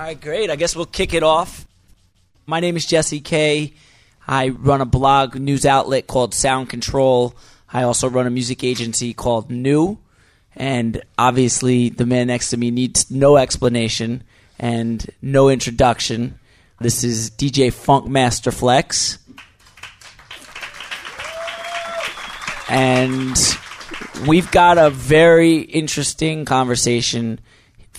All right, great. I guess we'll kick it off. My name is Jesse Kay. I run a blog news outlet called SoundCtrl. I also run a music agency called Nue. And obviously, the man next to me needs no explanation and no introduction. This is DJ Funkmaster Flex. And we've got a very interesting conversation.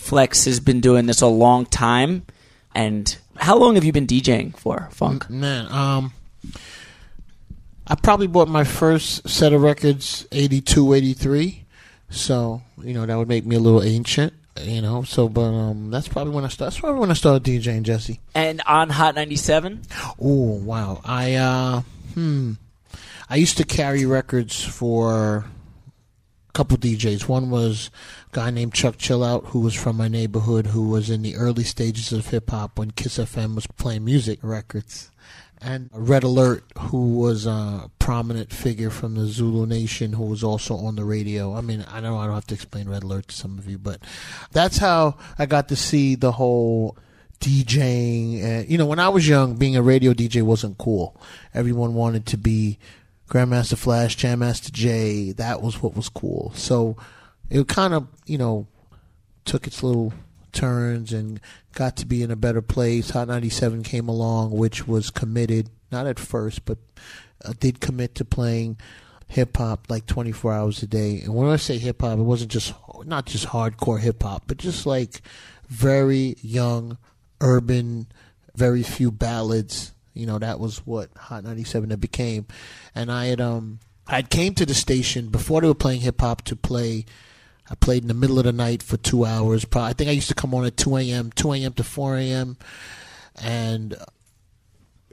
Flex has been doing this a long time. And how long have you been DJing for, Funk? Man, um, I probably bought my first set of records 82, 83. So, you know, that would make me a little ancient, you know. So, but um, that's probably when I started. That's probably when I started DJing, Jesse. And on Hot 97? Oh, wow. I, uh, hmm. I used to carry records for couple DJs. One was a guy named Chuck Chillout, who was from my neighborhood, who was in the early stages of hip hop when Kiss FM was playing music records. And Red Alert, who was a prominent figure from the Zulu Nation, who was also on the radio. I mean, I know I don't have to explain Red Alert to some of you, but that's how I got to see the whole DJing. And, you know, when I was young, being a radio DJ wasn't cool. Everyone wanted to be Grandmaster Flash, Jam Master Jay. That was what was cool. So it kind of, you know, took its little turns and got to be in a better place. Hot 97 came along, which was committed, not at first, but uh, did commit to playing hip hop like 24 hours a day. And when I say hip hop, it wasn't just, not just hardcore hip hop, but just like very young, urban, very few ballads. You know, that was what Hot 97 had became. And I had, um, I had came to the station before they were playing hip hop to play I played in the middle of the night for two hours. Probably, I think I used to come on at 2 a.m., 2 a.m. to 4 a.m. And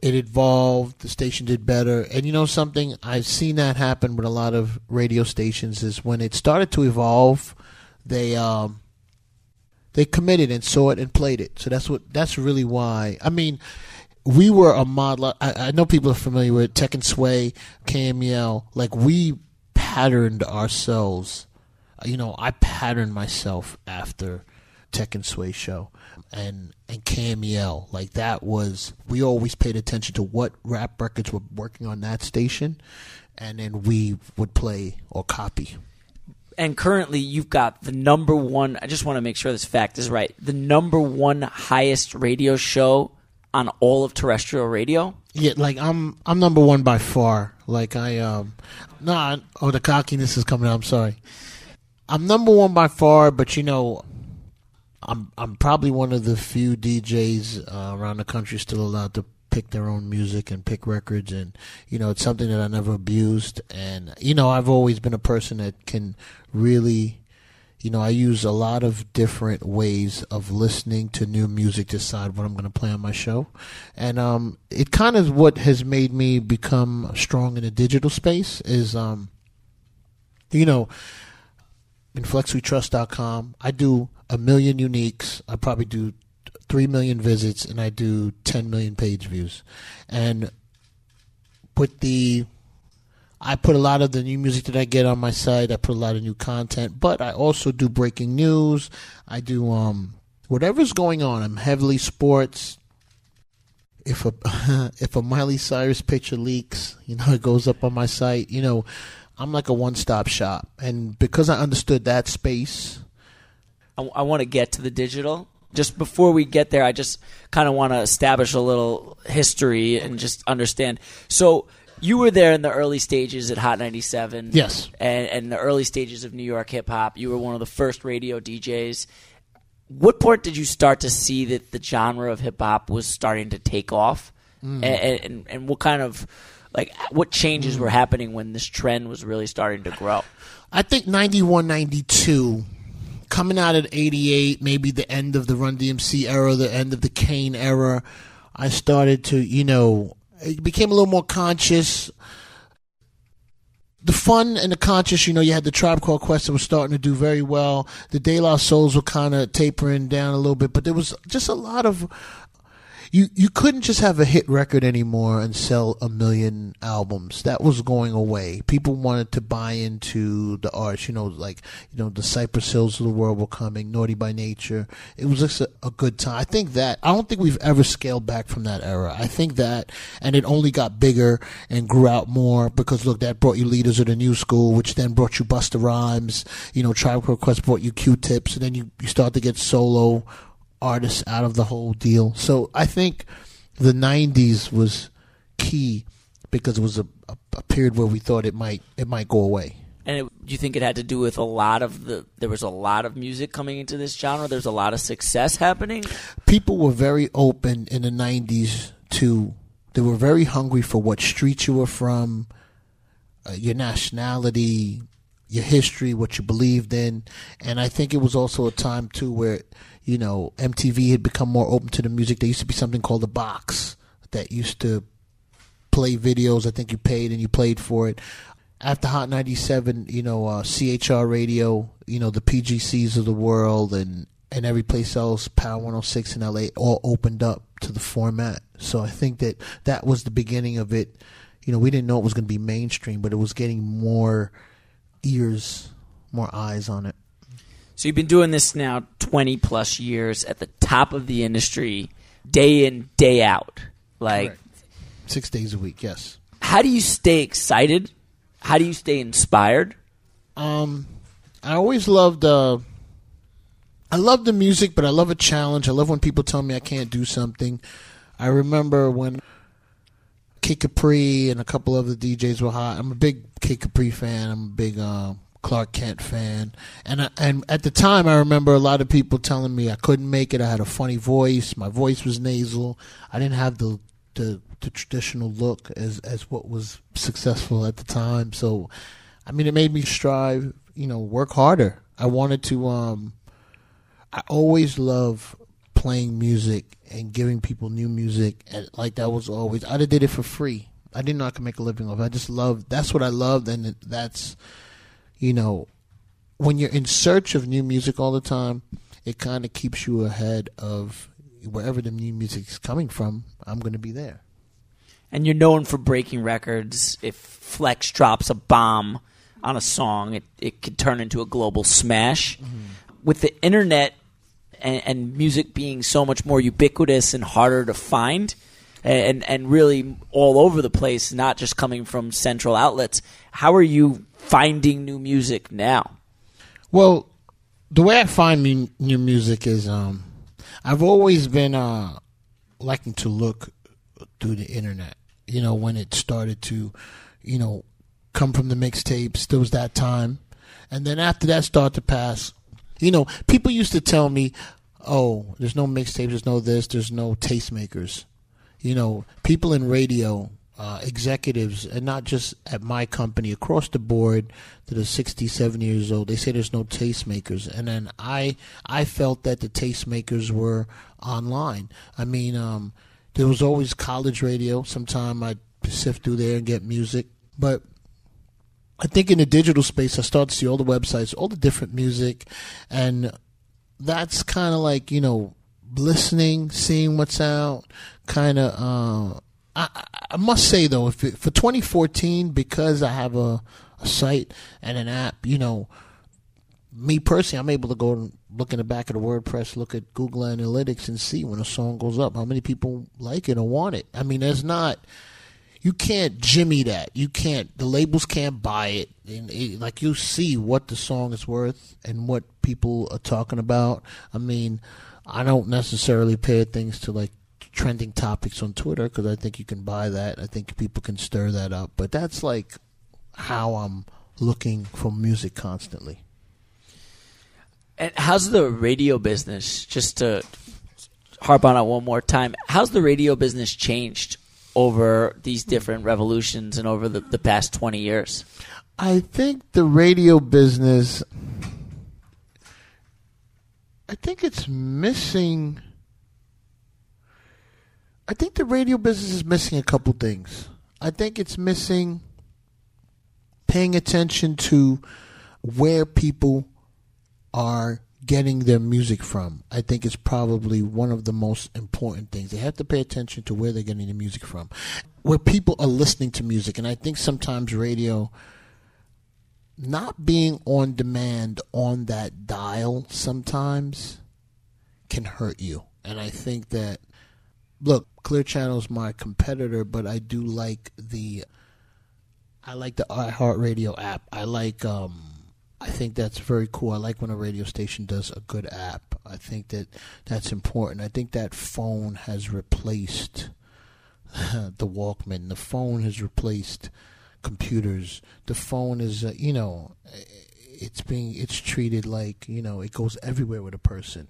it evolved. The station did better. And you know something? I've seen that happen with a lot of radio stations is when it started to evolve, they um, they committed and saw it and played it. So that's what that's really why. I mean, we were a model. I, I know people are familiar with Tech and Sway, KMEL. Like we patterned ourselves uh, you know, I patterned myself after Tech and Sway show and and KMEL. Like that was we always paid attention to what rap records were working on that station and then we would play or copy. And currently you've got the number one I just want to make sure this fact is right. The number one highest radio show on all of terrestrial radio. Yeah, like I'm I'm number one by far. Like I um nah oh the cockiness is coming out, I'm sorry. I'm number one by far, but you know, I'm I'm probably one of the few DJs uh, around the country still allowed to pick their own music and pick records, and you know, it's something that I never abused. And you know, I've always been a person that can really, you know, I use a lot of different ways of listening to new music to decide what I'm going to play on my show, and um, it kind of what has made me become strong in the digital space is um, you know inflexwetrust.com. I do a million uniques. I probably do 3 million visits and I do 10 million page views. And put the I put a lot of the new music that I get on my site. I put a lot of new content, but I also do breaking news. I do um whatever's going on. I'm heavily sports. If a if a Miley Cyrus picture leaks, you know, it goes up on my site. You know, I'm like a one stop shop, and because I understood that space, I, I want to get to the digital. Just before we get there, I just kind of want to establish a little history and just understand. So you were there in the early stages at Hot 97. Yes. And, and the early stages of New York hip hop. You were one of the first radio DJs. What point did you start to see that the genre of hip hop was starting to take off? Mm. And, and, and what kind of like what changes were happening when this trend was really starting to grow? I think 91, 92, coming out at 88, maybe the end of the Run DMC era, the end of the Kane era, I started to, you know, it became a little more conscious. The fun and the conscious, you know, you had the Tribe Called Quest that was starting to do very well. The De La Souls were kind of tapering down a little bit, but there was just a lot of you you couldn't just have a hit record anymore and sell a million albums. That was going away. People wanted to buy into the arts. You know, like you know, the Cypress Hills of the world were coming. Naughty by Nature. It was just a, a good time. I think that I don't think we've ever scaled back from that era. I think that, and it only got bigger and grew out more because look, that brought you Leaders of the New School, which then brought you Busta Rhymes. You know, Tribe Quest brought you Q-Tips, and then you you start to get solo artists out of the whole deal. So I think the '90s was key because it was a, a, a period where we thought it might it might go away. And it, do you think it had to do with a lot of the? There was a lot of music coming into this genre. There's a lot of success happening. People were very open in the '90s to. They were very hungry for what street you were from, uh, your nationality, your history, what you believed in, and I think it was also a time too where you know MTV had become more open to the music. There used to be something called the box that used to play videos. I think you paid and you played for it. After Hot 97, you know, uh, CHR Radio, you know, the PGCs of the world and, and every place else, Power 106 in LA, all opened up to the format. So I think that that was the beginning of it. You know, we didn't know it was going to be mainstream, but it was getting more ears, more eyes on it. So you've been doing this now 20 plus years at the top of the industry, day in, day out. Like, Correct. Six days a week, yes. how do you stay excited? How do you stay inspired? Um, I always loved. Uh, I love the music, but I love a challenge. I love when people tell me I can't do something. I remember when Kid Capri and a couple of the DJs were hot. I'm a big Kid Capri fan. I'm a big uh, Clark Kent fan, and I, and at the time I remember a lot of people telling me I couldn't make it. I had a funny voice. My voice was nasal. I didn't have the the, the traditional look as as what was successful at the time. So, I mean, it made me strive. You know, work harder. I wanted to. Um, I always love playing music and giving people new music, and like that was always. I did it for free. I didn't know I could make a living off. I just loved. That's what I loved, and that's, you know, when you're in search of new music all the time, it kind of keeps you ahead of wherever the new music's coming from. I'm going to be there. And you're known for breaking records. If Flex drops a bomb on a song, it, it could turn into a global smash. Mm-hmm. With the internet and, and music being so much more ubiquitous and harder to find, and and really all over the place, not just coming from central outlets. How are you finding new music now? Well, the way I find new music is um, I've always been uh, liking to look through the internet. You know, when it started to, you know, come from the mixtapes, there was that time. And then after that started to pass, you know, people used to tell me, oh, there's no mixtapes, there's no this, there's no tastemakers. You know, people in radio, uh, executives, and not just at my company, across the board that are 60, 70 years old, they say there's no tastemakers. And then I, I felt that the tastemakers were online. I mean, um, there was always college radio. Sometime I'd sift through there and get music. But I think in the digital space, I start to see all the websites, all the different music, and that's kind of like you know listening, seeing what's out, kind of. Uh, I, I- must say though, it, for 2014, because I have a, a site and an app, you know, me personally, I'm able to go and look in the back of the WordPress, look at Google Analytics, and see when a song goes up how many people like it or want it. I mean, there's not you can't jimmy that. You can't. The labels can't buy it. And it, like you see what the song is worth and what people are talking about. I mean, I don't necessarily pay things to like trending topics on Twitter because I think you can buy that. I think people can stir that up. But that's like how I'm looking for music constantly. And how's the radio business? Just to harp on it one more time, how's the radio business changed over these different revolutions and over the, the past 20 years? I think the radio business. I think it's missing. I think the radio business is missing a couple things. I think it's missing paying attention to where people are getting their music from. I think is probably one of the most important things. They have to pay attention to where they're getting the music from, where people are listening to music. And I think sometimes radio, not being on demand on that dial, sometimes can hurt you. And I think that, look, Clear Channel is my competitor, but I do like the. I like the iHeartRadio app. I like um, I think that's very cool. I like when a radio station does a good app. I think that that's important. I think that phone has replaced the Walkman. The phone has replaced computers. The phone is, uh, you know, it's being it's treated like you know it goes everywhere with a person.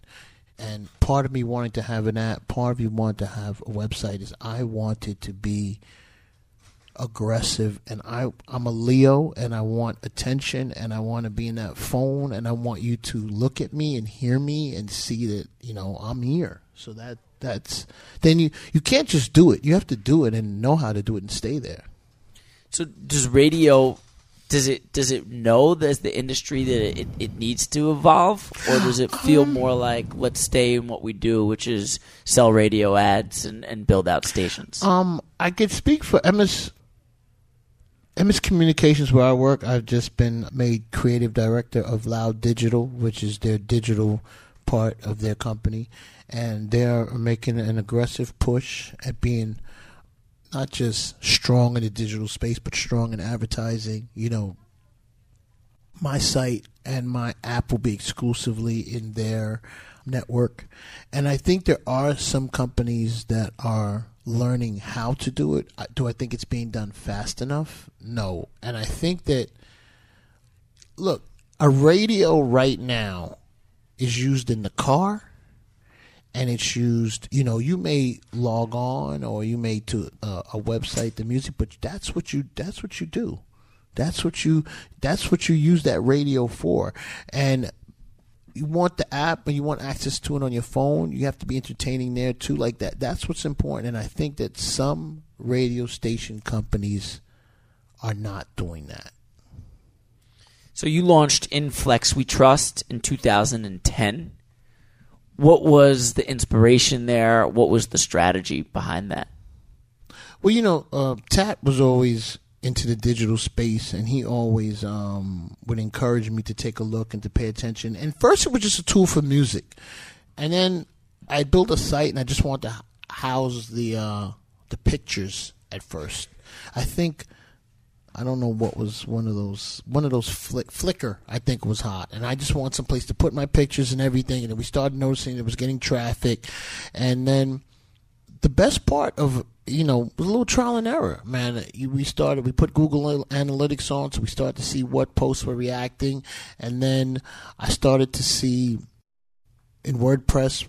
And part of me wanting to have an app, part of me wanting to have a website is I wanted to be aggressive and I I'm a Leo and I want attention and I want to be in that phone and I want you to look at me and hear me and see that you know I'm here. So that that's then you you can't just do it. You have to do it and know how to do it and stay there. So does radio does it does it know as the industry that it, it needs to evolve? Or does it feel Um, more like let's stay in what we do which is sell radio ads and, and build out stations? Um, I could speak for Emmis Emmis Communications, where I work. I've just been made creative director of Loud Digital, which is their digital part of their company, and they're making an aggressive push at being not just strong in the digital space, but strong in advertising. You know, my site and my app will be exclusively in their network. And I think there are some companies that are learning how to do it. Do I think it's being done fast enough? No. And I think that, look, a radio right now is used in the car and it's used you know you may log on or you may to uh, a website the music but that's what you that's what you do. That's what you that's what you use that radio for. And you want the app and you want access to it on your phone you have to be entertaining there too like that. That's what's important. And i think that some radio station companies are not doing that. So you launched inflex we trust in 2010 what was the inspiration there what was the strategy behind that Well, you know, uh, Tat was always into the digital space, and he always um, would encourage me to take a look and to pay attention. And first, it was just a tool for music, and then I built a site, and I just wanted to house the uh, the pictures at first. I think I don't know what was one of those one of those flick, Flickr I think was hot, and I just want some place to put my pictures and everything. And we started noticing it was getting traffic, and then the best part of you know was a little trial and error, man. We started, we put Google Analytics on, so we started to see what posts were reacting, and then I started to see in WordPress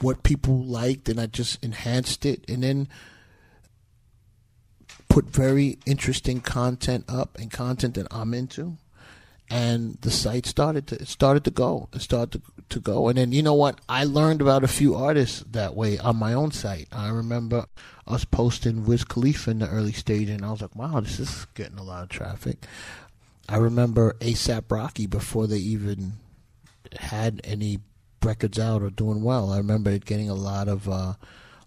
what people liked, and I just enhanced it, and then put very interesting content up and content that I'm into. And the site started to it started to go. It started to, to go. And then you know what? I learned about a few artists that way on my own site. I remember us posting Wiz Khalifa in the early stage and I was like, Wow, this is getting a lot of traffic. I remember ASAP Rocky before they even had any records out or doing well. I remember it getting a lot of uh, a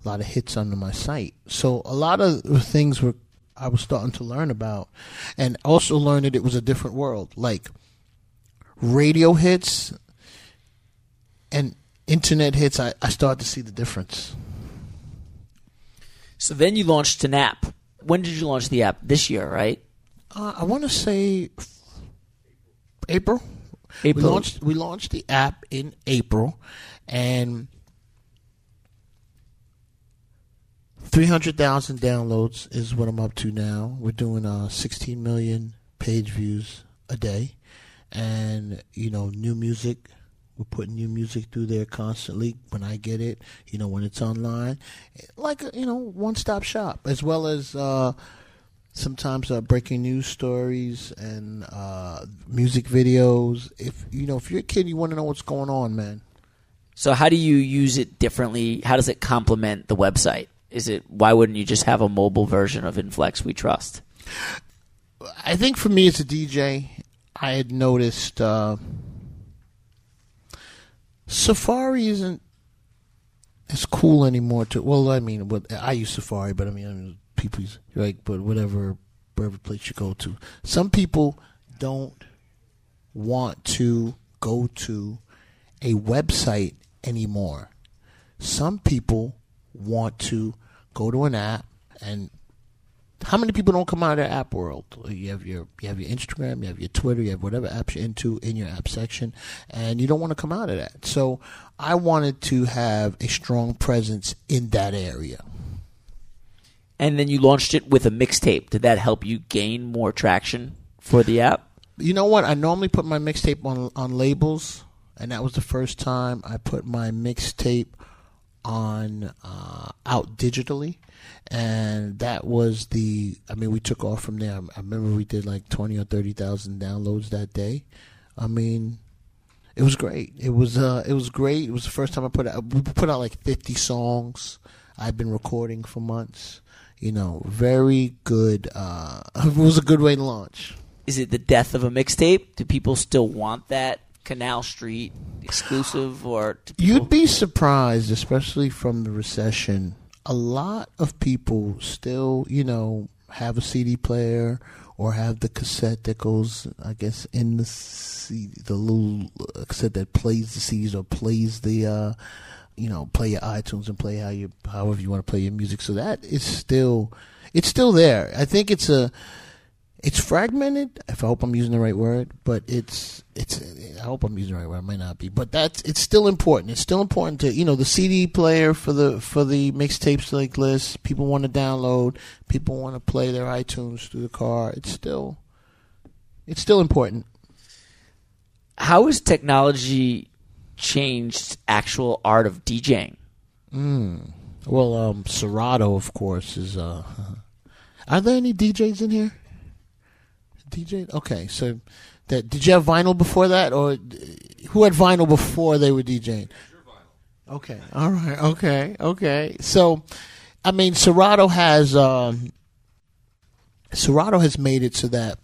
lot of hits under my site. So a lot of things were I was starting to learn about, and also learn that it was a different world. Like radio hits and internet hits, I, I started to see the difference. so then you launched an app when did you launch the app this year right Uh, I want to say April. April. We launched we launched the app in April, and three hundred thousand downloads is what I'm up to now. We're doing uh, sixteen million page views a day, and you know new music. We're putting new music through there constantly. When I get it, you know when it's online, like you know one stop shop, as well as. Uh, sometimes uh, breaking news stories and uh, music videos. If you know, if you're a kid, you want to know what's going on, man. So how do you use it differently? How does it complement the website? Is it why wouldn't you just have a mobile version of Inflex We Trust? I think for me as a DJ, I had noticed uh, Safari isn't as cool anymore. To well, I mean, I use Safari, but I mean, I mean people use right, but whatever, wherever place you go to, some people don't want to go to a website anymore. Some people want to go to an app and how many people don't come out of the app world? You have your you have your Instagram, you have your Twitter, you have whatever apps you're into in your app section, and you don't want to come out of that. So I wanted to have a strong presence in that area. And then you launched it with a mixtape. Did that help you gain more traction for the app? You know what? I normally put my mixtape on on labels, and that was the first time I put my mixtape on uh, out digitally and that was the. I mean, we took off from there. I remember we did like twenty or thirty thousand downloads that day. I mean, it was great. It was uh, it was great. It was the first time I put out. We put out like fifty songs. I've been recording for months. You know, very good. Uh, it was a good way to launch. Is it the death of a mixtape? Do people still want that Canal Street exclusive, or you'd be surprised, especially from the recession a lot of people still, you know, have a CD player or have the cassette that goes, I guess, in the CD, the little cassette that plays the CDs or plays the, uh, you know, play your iTunes and play how you, however you want to play your music. So that is still, it's still there. I think it's a, it's fragmented. If I hope I'm using the right word, but it's it's. I hope I'm using the right word. I might not be, but that's it's still important. It's still important to you know the CD player for the for the mixtapes like list. People want to download. People want to play their iTunes through the car. It's still it's still important. How has technology changed actual art of DJing? Mm. Well, um, Serato, of course, is. Uh, are there any DJs in here? DJ. Okay, so that did you have vinyl before that, or who had vinyl before they were DJing? Okay, all right, okay, okay. So, I mean, Serato has um, Serato has made it so that,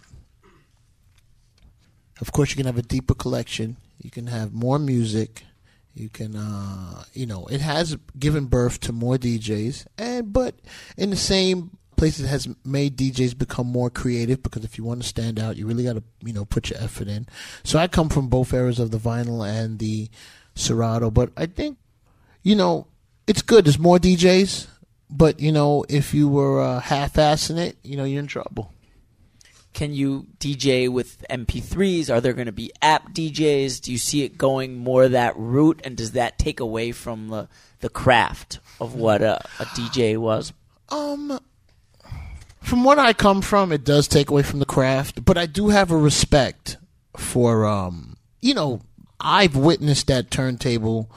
of course, you can have a deeper collection. You can have more music. You can, uh, you know, it has given birth to more DJs, and but in the same places has made DJs become more creative because if you want to stand out, you really got to you know put your effort in. So I come from both eras of the vinyl and the Serato, but I think you know it's good. There's more DJs, but you know if you were uh, half-assing it, you know you're in trouble. Can you DJ with MP3s? Are there going to be app DJs? Do you see it going more that route? And does that take away from the, the craft of what a, a DJ was? Um, from what I come from, it does take away from the craft, but I do have a respect for, um, you know, I've witnessed that turntable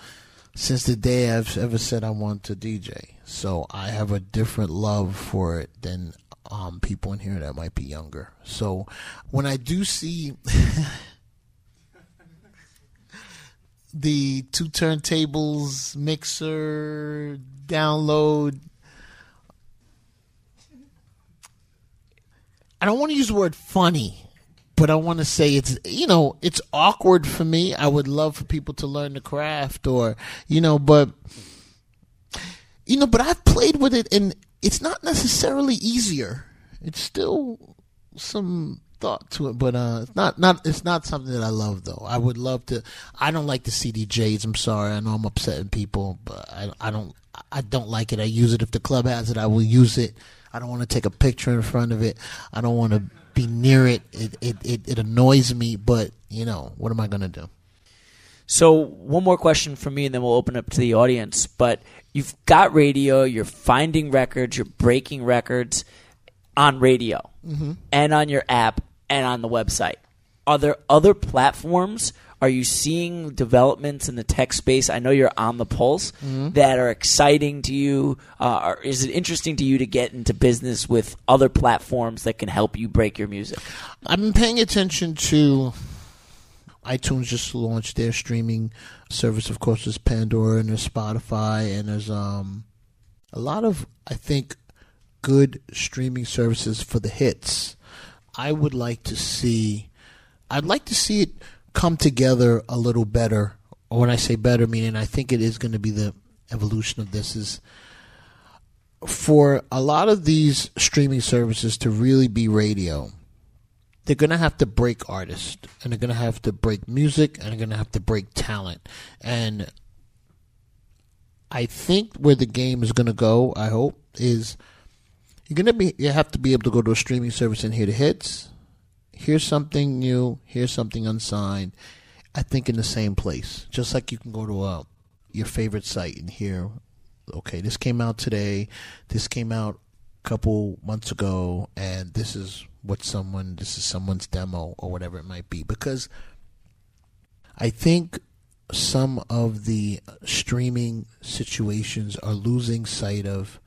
since the day I've ever said I want to DJ. So I have a different love for it than um, people in here that might be younger. So when I do see the two turntables, mixer, download, I don't want to use the word funny, but I want to say it's you know it's awkward for me. I would love for people to learn the craft, or you know, but you know, but I've played with it, and it's not necessarily easier. It's still some thought to it, but uh, it's not not it's not something that I love though. I would love to. I don't like the CDJs. I'm sorry. I know I'm upsetting people, but I I don't I don't like it. I use it if the club has it. I will use it. I don't want to take a picture in front of it. I don't want to be near it. It it it, it annoys me, but you know what am I going to do? So one more question from me, and then we'll open up to the audience. But you've got radio. You're finding records. You're breaking records on radio mm-hmm. and on your app and on the website. Are there other platforms are you seeing developments in the tech space? I know you're on the pulse mm-hmm. that are exciting to you. Uh, or is it interesting to you to get into business with other platforms that can help you break your music? I've been paying attention to iTunes just launched their streaming service. Of course, there's Pandora and there's Spotify and there's um a lot of I think good streaming services for the hits. I would like to see. I'd like to see it come together a little better or when I say better, meaning I think it is going to be the evolution of this is for a lot of these streaming services to really be radio, they're going to have to break artists and they're going to have to break music and they're going to have to break talent. And I think where the game is going to go, I hope, is you're to be you have to be able to go to a streaming service and hear the hits. Here's something new, here's something unsigned. I think in the same place. Just like you can go to a your favorite site and hear okay, this came out today, this came out a couple months ago, and this is what someone, this is someone's demo or whatever it might be. Because I think some of the streaming situations are losing sight of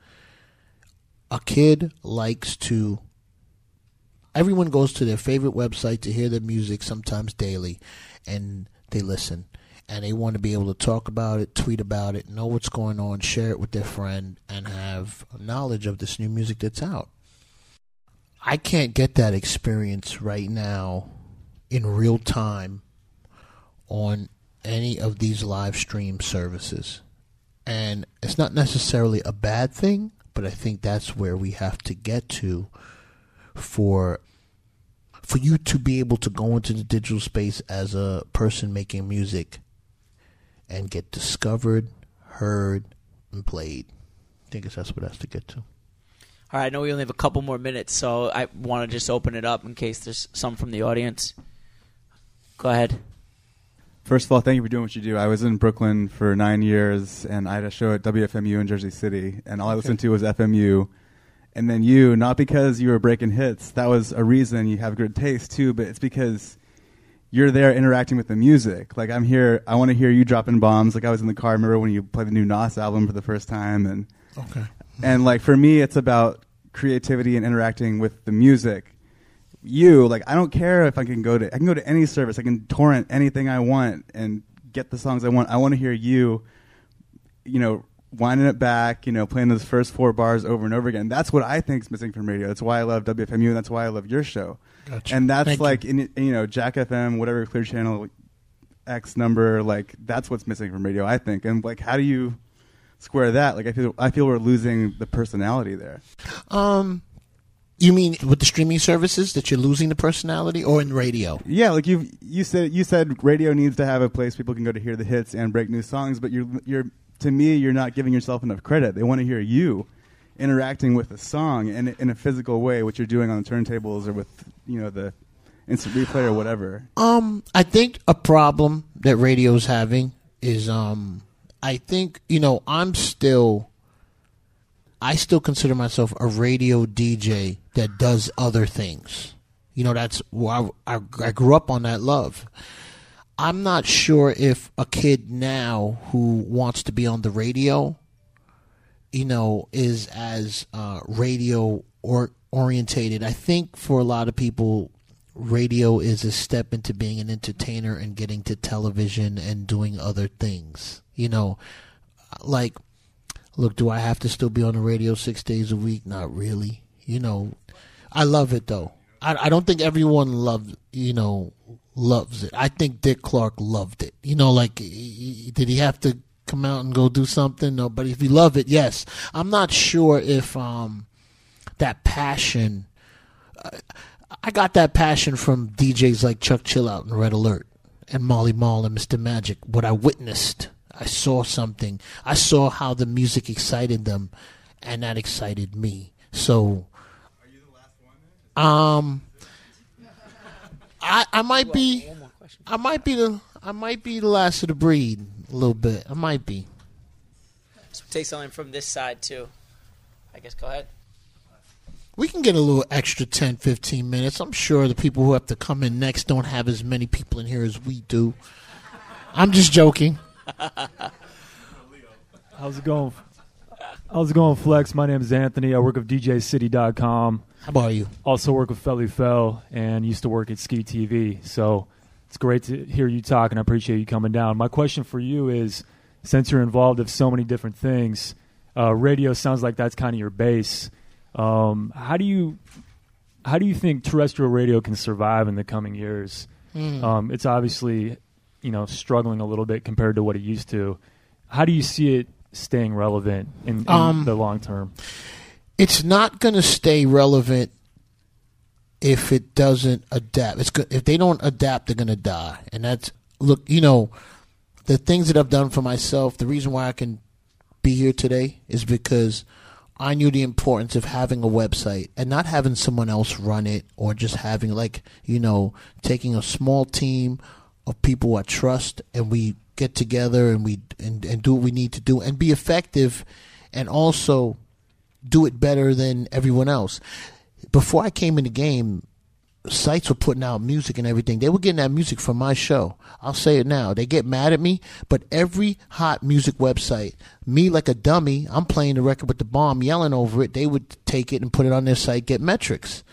a kid likes to everyone goes to their favorite website to hear their music sometimes daily and they listen and they want to be able to talk about it, tweet about it, know what's going on, share it with their friend, and have knowledge of this new music that's out. I can't get that experience right now in real time on any of these live stream services. And it's not necessarily a bad thing, but I think that's where we have to get to for for you to be able to go into the digital space as a person making music and get discovered, heard, and played. I think that's what it has to get to. All right, I know we only have a couple more minutes, so I want to just open it up in case there's some from the audience. Go ahead. First of all, thank you for doing what you do. I was in Brooklyn for nine years, and I had a show at WFMU in Jersey City, and all I listened to was FMU. And then you, not because you were breaking hits, that was a reason you have good taste too, but it's because you're there interacting with the music. Like I'm here, I want to hear you dropping bombs. Like I was in the car. I remember when you played the new Nas album for the first time, and okay. And like for me, it's about creativity and interacting with the music. You like I don't care if I can go to I can go to any service. I can torrent anything I want and get the songs I want. I want to hear you, you know, winding it back, you know, playing those first four bars over and over again. That's what I think is missing from radio. That's why I love WFMU, and that's why I love your show. Gotcha. And that's Thank like, you. in, in, you know, Jack FM, whatever Clear Channel X number, like that's what's missing from radio, I think. And like, how do you square that? Like, I feel I feel we're losing the personality there. Um, you mean with the streaming services that you're losing the personality, or in radio? Yeah, like you you said you said radio needs to have a place people can go to hear the hits and break new songs, but you're you're to me you're not giving yourself enough credit. They want to hear you interacting with a song in in a physical way, what you're doing on the turntables or with you know the instant replay or whatever. Um, I think a problem that radio's having is um, I think you know I'm still, I still consider myself a radio DJ that does other things. You know, that's why I, I, grew up on that love. I'm not sure if a kid now who wants to be on the radio, you know, is as uh, radio or orientated. I think for a lot of people, radio is a step into being an entertainer and getting to television and doing other things. You know, like, look, do I have to still be on the radio six days a week? Not really. You know, I love it though. I, I don't think everyone loves, you know, loves it. I think Dick Clark loved it. You know, like, he- he- did he have to come out and go do something? No, but if you love it, yes. I'm not sure if um that passion. I got that passion from DJs like Chuck Chillout and Red Alert and Marley Marl and Mr. Magic. What I witnessed, I saw something. I saw how the music excited them, and that excited me. So, um, I I might be, I might be the I might be the last of the breed a little bit. I might be. So take something from this side too. I guess go ahead. We can get a little extra 10, 15 minutes. I'm sure the people who have to come in next don't have as many people in here as we do. I'm just joking. How's it going? How's it going, Flex? My name is Anthony. I work with DJCity.com. How about you? Also work with Felli Fel and used to work at Skee TV. So it's great to hear you talk, and I appreciate you coming down. My question for you is, since you're involved with so many different things, uh, radio sounds like that's kind of your base. Um, how do you how do you think terrestrial radio can survive in the coming years? Um, it's obviously you know struggling a little bit compared to what it used to. How do you see it staying relevant in, in Um, the long term? it's not going to stay relevant if it doesn't adapt. It's go- if they don't adapt, they're going to die. And that's look, you know, the things that I've done for myself. The reason why I can be here today is because I knew the importance of having a website and not having someone else run it or just having like you know taking a small team of people I trust and we get together and we and, and do what we need to do and be effective and also do it better than everyone else. Before I came in the game, sites were putting out music and everything. They were getting that music from my show. I'll say it now. They get mad at me, but every hot music website, me like a dummy, I'm playing the record with the bomb, yelling over it. They would take it and put it on their site, get metrics.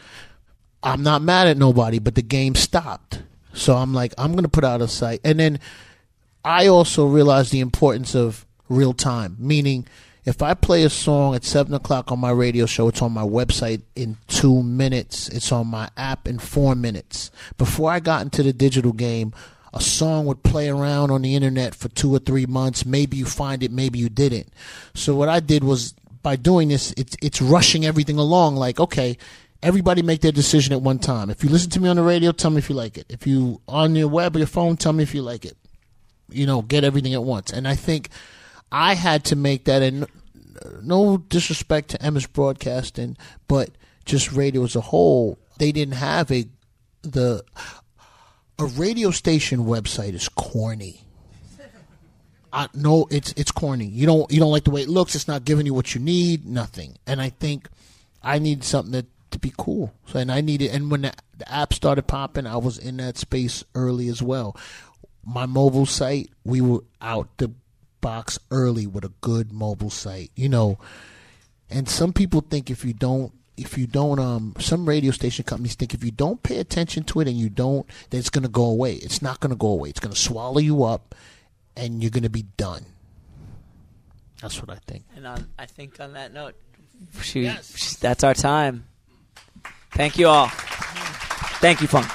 I'm not mad at nobody, but the game stopped. So I'm like, I'm going to put out a site. And then I also realized the importance of real time, meaning if I play a song at seven o'clock on my radio show, it's on my website in two minutes. It's on my app in four minutes. Before I got into the digital game, a song would play around on the internet for two or three months. Maybe you find it, maybe you didn't. So what I did was by doing this, it's it's rushing everything along. Like okay, everybody make their decision at one time. If you listen to me on the radio, tell me if you like it. If you on your web or your phone, tell me if you like it you know, get everything at once. And I think I had to make that, and no disrespect to Emmis Broadcasting, but just radio as a whole, they didn't have a the a radio station website is corny. I no, it's it's corny. You don't you don't like the way it looks. It's not giving you what you need. Nothing. And I think I need something that to be cool. So and I needed. And when the, the app started popping, I was in that space early as well. My mobile site, we were out the box early with a good mobile site. You know, and some people think if you don't if you don't um some radio station companies think if you don't pay attention to it and you don't that it's going to go away it's not going to go away it's going to swallow you up and you're going to be done that's what i think And on, I think on that note, she, that's our time. Thank you all. Thank you, Funk.